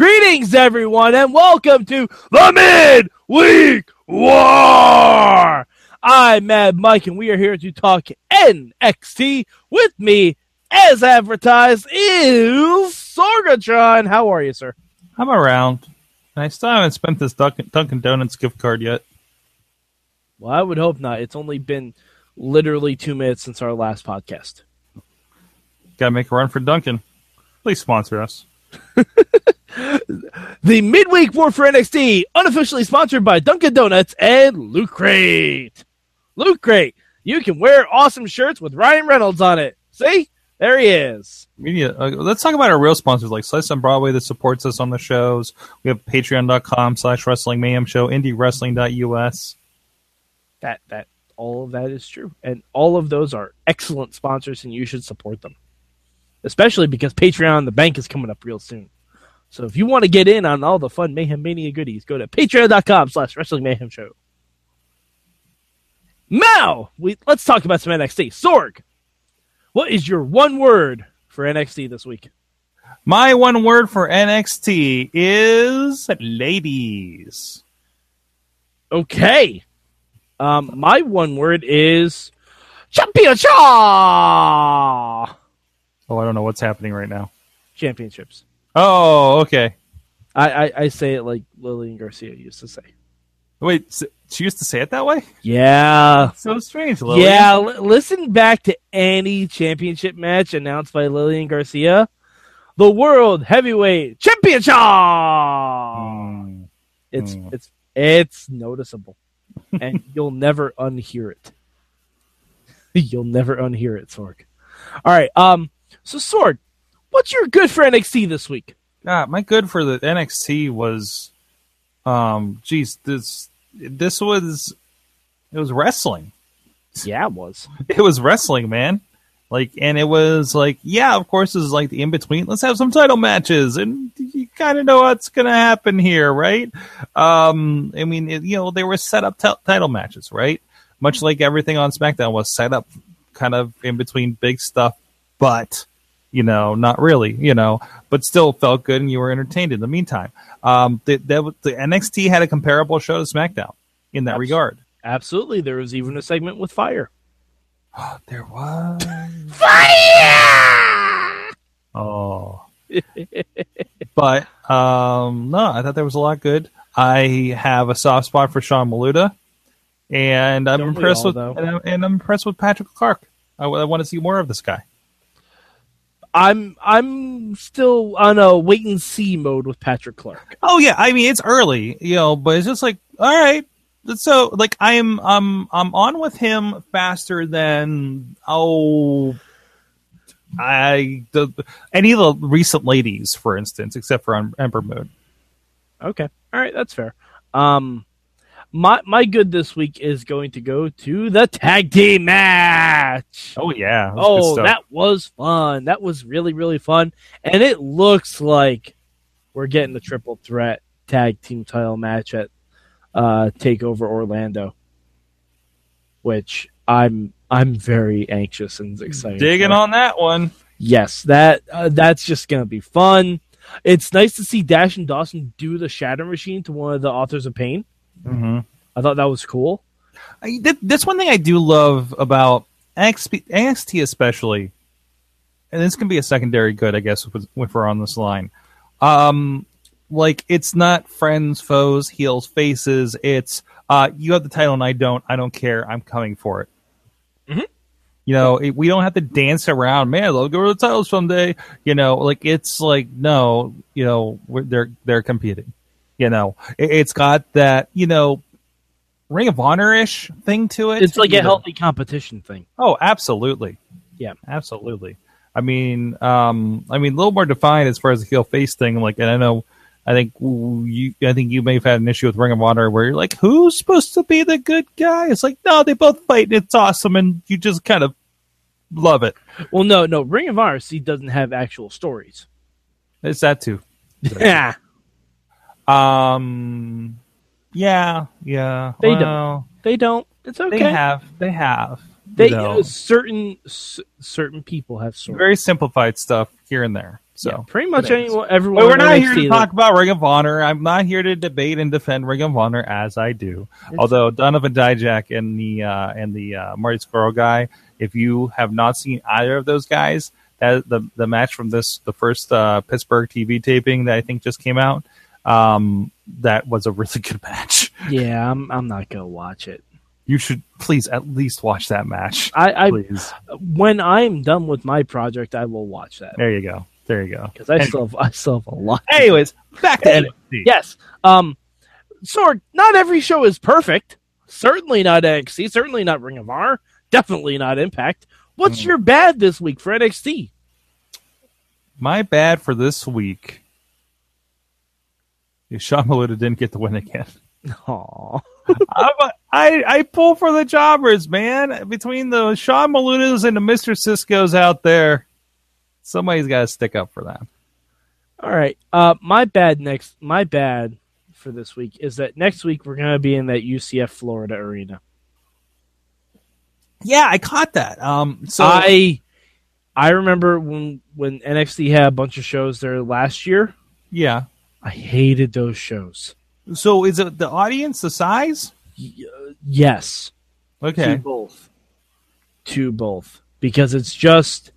Greetings, everyone, and welcome to the Midweek War. I'm Mad Mike, and we are here to talk NXT. With me, as advertised, is Sorgatron. How are you, sir? I'm around. I still haven't spent this Dunkin', Dunkin' Donuts gift card yet. Well, I would hope not. It's only been literally two minutes since our last podcast. Gotta make a run for Dunkin'. Please sponsor us. The Midweek War for NXT, unofficially sponsored by Dunkin' Donuts and Loot Crate. Loot Crate, you can wear awesome shirts with Ryan Reynolds on it. See? There he is. Media. Uh, let's talk about our real sponsors like Slice on Broadway that supports us on the shows. We have patreon.com slash wrestling mayhem show, indiewrestling.us. That that all of that is true. And all of those are excellent sponsors and you should support them. Especially because Patreon the bank is coming up real soon. So if you want to get in on all the fun Mayhem Mania goodies, go to patreon.com slash wrestling mayhem show. Now, we let's talk about some NXT. Sorg, what is your one word for NXT this week? My one word for NXT is ladies. Okay. Um, my one word is championship. Oh, I don't know what's happening right now. Championships. Oh, okay. I, I, I say it like Lillian Garcia used to say. Wait, s- she used to say it that way? Yeah. So strange, Lily. Yeah, l- listen back to any championship match announced by Lillian Garcia. The World Heavyweight Championship. Mm. It's Mm. it's it's noticeable, and you'll never unhear it. you'll never unhear it, Sorg. All right. Um. So Sorg, what's your good for NXT this week? God, my good for the NXT was, um, geez, this this was it was wrestling. Yeah, it was. It was wrestling, man. Like, and it was like, yeah, of course, this is like the in between. Let's have some title matches, and you kind of know what's gonna happen here, right? Um, I mean, it, you know, they were set up t- title matches, right? Much like everything on SmackDown was set up, kind of in between big stuff, but you know, not really, you know, but still felt good, and you were entertained in the meantime. Um, the, the, the NXT had a comparable show to SmackDown in that regard. Absolutely. There was even a segment with fire. There was. Fire! Oh. but um, no, I thought there was a lot good. I have a soft spot for Sean Maluta, and I'm Don't impressed all, with and I'm, and I'm impressed with Patrick Clark. I, want to see more of this guy. I'm I'm still on a wait and see mode with Patrick Clark. Oh yeah, I mean it's early, you know, but it's just like all right. So like I'm I'm I'm on with him faster than oh I the any of the recent ladies, for instance, except for on Ember Moon. Okay. All right, that's fair. Um my my good this week is going to go to the tag team match. Oh yeah, Oh, that was fun. That was really really fun. And it looks like we're getting the triple threat tag team title match at uh Takeover Orlando. Which I'm I'm very anxious and excited. digging for. on that one. Yes, that uh, that's just gonna be fun. It's nice to see Dash and Dawson do the Shatter Machine to one of the authors of Pain. Mm-hmm. I thought that was cool. I, that, that's one thing I do love about NXT, NXT especially, and this can be a secondary good, I guess, if, if we're on this line. Um, like it's not friends, foes, heels, faces. It's uh, you have the title and I don't. I don't care. I'm coming for it. Mhm. You know, it, we don't have to dance around. Man, they'll go to the title someday. You know, like it's like no. You know, we're, they're they're competing. You know, it, it's got that. You know, Ring of Honor ish thing to it. It's like a know. healthy competition thing. Oh, absolutely. Yeah. absolutely. I mean, um, I mean, a little more defined as far as the heel face thing. Like, and I know, I think you, I think you may have had an issue with Ring of Honor where you're like, who's supposed to be the good guy? It's like, no, they both fight and it's awesome, and you just kind of love it. Well, no, no. Ring of Honor see doesn't have actual stories. It's that too. Yeah, Um, yeah, yeah. They don't. they don't. It's okay. They have. They have. They you know. certain c- certain people have stories. very simplified stuff here and there. So yeah, pretty much anyone, everyone. But we're not here to talk about Ring of Honor. I'm not here to debate and defend Ring of Honor as I do. Although Donovan Dijak and the uh, and the uh, Marty Scurll guy, if you have not seen either of those guys, that the the match from this the first uh, Pittsburgh TV taping that I think just came out, um, that was a really good match. Yeah, I'm. I'm not gonna watch it. You should please at least watch that match. I, I Please, when I'm done with my project, I will watch that there you go, there you go. because I still have, I still have a lot. Anyways, back to Anyway, NXT. Yes. Um, Sorg, not every show is perfect. Certainly not NXT. Certainly not Ring of Honor. Definitely not Impact. What's Mm. your bad this week for NXT? My bad for this week. Sean Maluta didn't get the win again. Aw. I'm a- I I pull for the jobbers, man. Between the Sean Malutas and the Mister Cisco's out there, somebody's got to stick up for them. All right. Uh, my bad next. My bad for this week is that next week we're gonna be in that UCF Florida arena. Yeah, I caught that. Um, so I I remember when when NXT had a bunch of shows there last year. yeah. I hated those shows. So is it the audience, the size? Y- yes. To Okay, both. To both. Because it's just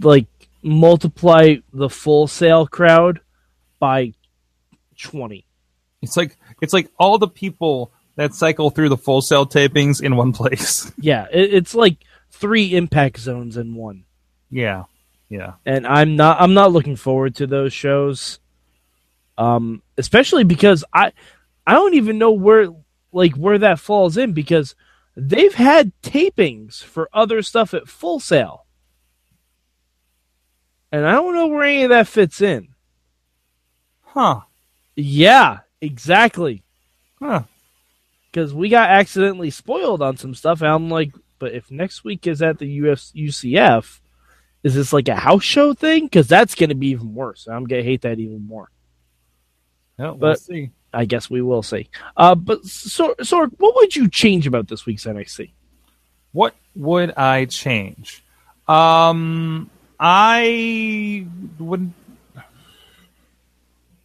like multiply the Full Sail crowd by 20. it's like it's like all the people that cycle through the Full Sail tapings in one place. Yeah, it, it's like three impact zones in one. yeah, yeah. And I'm not I'm not looking forward to those shows. Um especially because I I don't even know where like where that falls in because they've had tapings for other stuff at Full Sail. And I don't know where any of that fits in. Huh? Yeah, exactly. Huh? Because we got accidentally spoiled on some stuff. And I'm like, but if next week is at the US, UCF, is this like a house show thing? Because that's going to be even worse. I'm going to hate that even more. Yeah, we'll see. I guess we will see. Uh, but so, so, what would you change about this week's NXT? What would I change? Um, I would.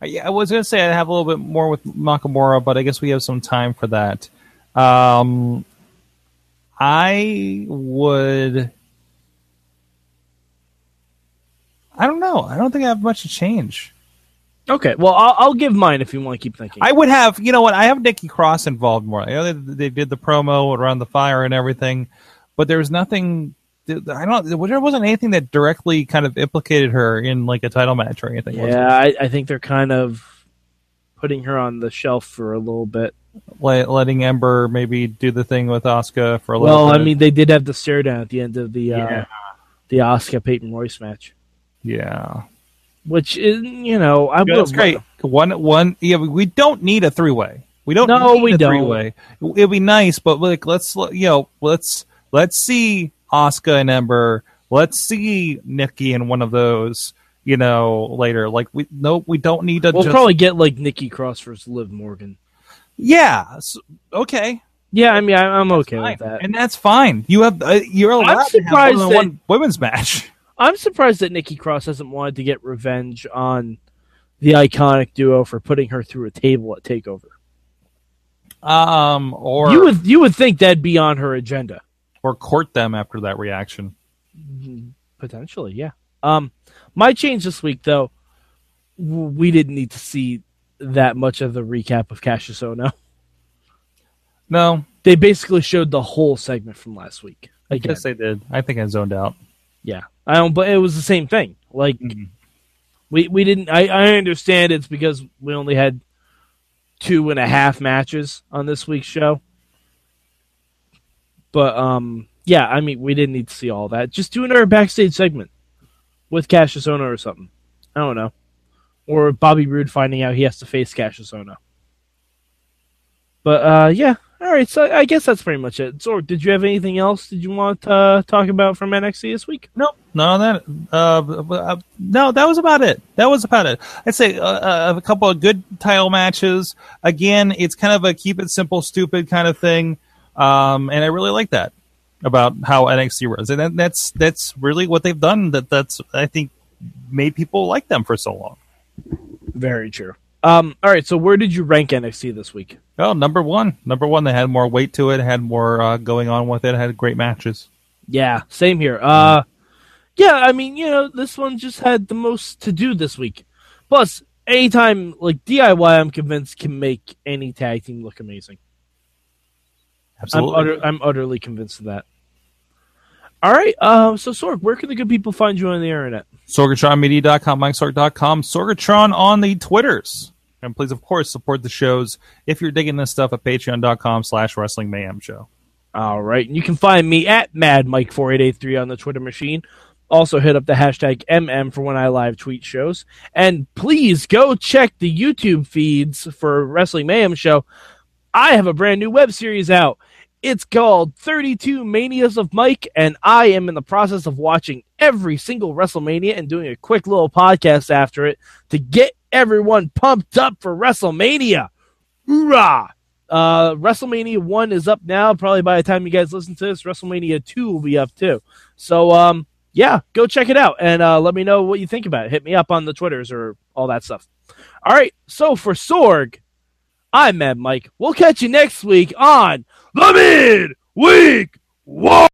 I, I was going to say I have a little bit more with Nakamura, but I guess we have some time for that. Um, I would. I don't know. I don't think I have much to change. Okay, well, I'll, I'll give mine if you want to keep thinking. I would have, you know what? I have Nikki Cross involved more. I know they, they did the promo around the fire and everything, but there was nothing. I don't. There wasn't anything that directly kind of implicated her in like a title match or anything. yeah, I, I think they're kind of putting her on the shelf for a little bit. Let, letting Ember maybe do the thing with Asuka for a little. Well, I mean, they did have the stare down at the end of the uh, the Asuka Peyton Royce match, yeah, which is you know I that's great. One, one. Yeah, we don't need a three way. We don't. No, need we a don't. Three way. It'd be nice, but like, let's you know, let's let's see Asuka and Ember. Let's see Nikki in one of those. You know, later. Like we no, we don't need to. We'll just, probably get like Nikki Cross versus Liv Morgan. yeah. s- okay. Yeah, I mean, I, I'm okay Fine. with that. and that's fine. You have uh, you're allowed to have surprised more than that- one women's match. I'm surprised that Nikki Cross hasn't wanted to get revenge on the iconic duo for putting her through a table at Takeover. Um, or you would you would think that'd be on her agenda. or court them after that reaction. Potentially, yeah. Um, my change this week, though, we didn't need to see that much of the recap of Kassius Ohno. No, They basically showed the whole segment from last week. I guess they did. I think I zoned out. Yeah. I don't, but it was the same thing. Like Mhm. we we didn't. I I understand it's because we only had two and a half matches on this week's show. But um, yeah. I mean, we didn't need to see all that. Just do another backstage segment with Kassius Ohno or something. I don't know. Or Bobby Roode finding out he has to face Kassius Ohno. But uh, yeah. All right. So I guess that's pretty much it. So, did you have anything else? Did you want to uh, talk about from NXT this week? No, no, that uh, uh, no, that was about it. That was about it. I'd say uh, uh, a couple of good title matches. Again, it's kind of a keep it simple, stupid kind of thing, um, and I really like that about how NXT runs, and that's that's really what they've done. That that's I think made people like them for so long. Very true. Um, all right, so where did you rank NXT this week? Oh, number one, number one. They had more weight to it, had more uh, going on with it, had great matches. Yeah, same here. Uh, yeah, I mean, you know, this one just had the most to do this week. Plus, anytime like DIY, I'm convinced can make any tag team look amazing. Absolutely, I'm, utter, I'm utterly convinced of that. All right, uh, so Sorg, where can the good people find you on the internet? SorgatronMedia.com, MikeSorg.com, Sorgatron on the Twitters. And please, of course, support the shows if you're digging this stuff at patreon.com slash wrestling mayhem show. All right. And you can find me at MadMike4883 on the Twitter machine. Also, hit up the hashtag MM for when I live tweet shows. And please go check the YouTube feeds for Wrestling Mayhem Show. I have a brand new web series out. It's called 32 Manias of Mike, and I am in the process of watching every single WrestleMania and doing a quick little podcast after it to get everyone pumped up for WrestleMania. Hoorah! Uh, WrestleMania 1 is up now. Probably by the time you guys listen to this, WrestleMania 2 will be up too. So, um, yeah, go check it out and uh, let me know what you think about it. Hit me up on the Twitters or all that stuff. All right, so for Sorg, I'm Mad Mike. We'll catch you next week on the Midweek War.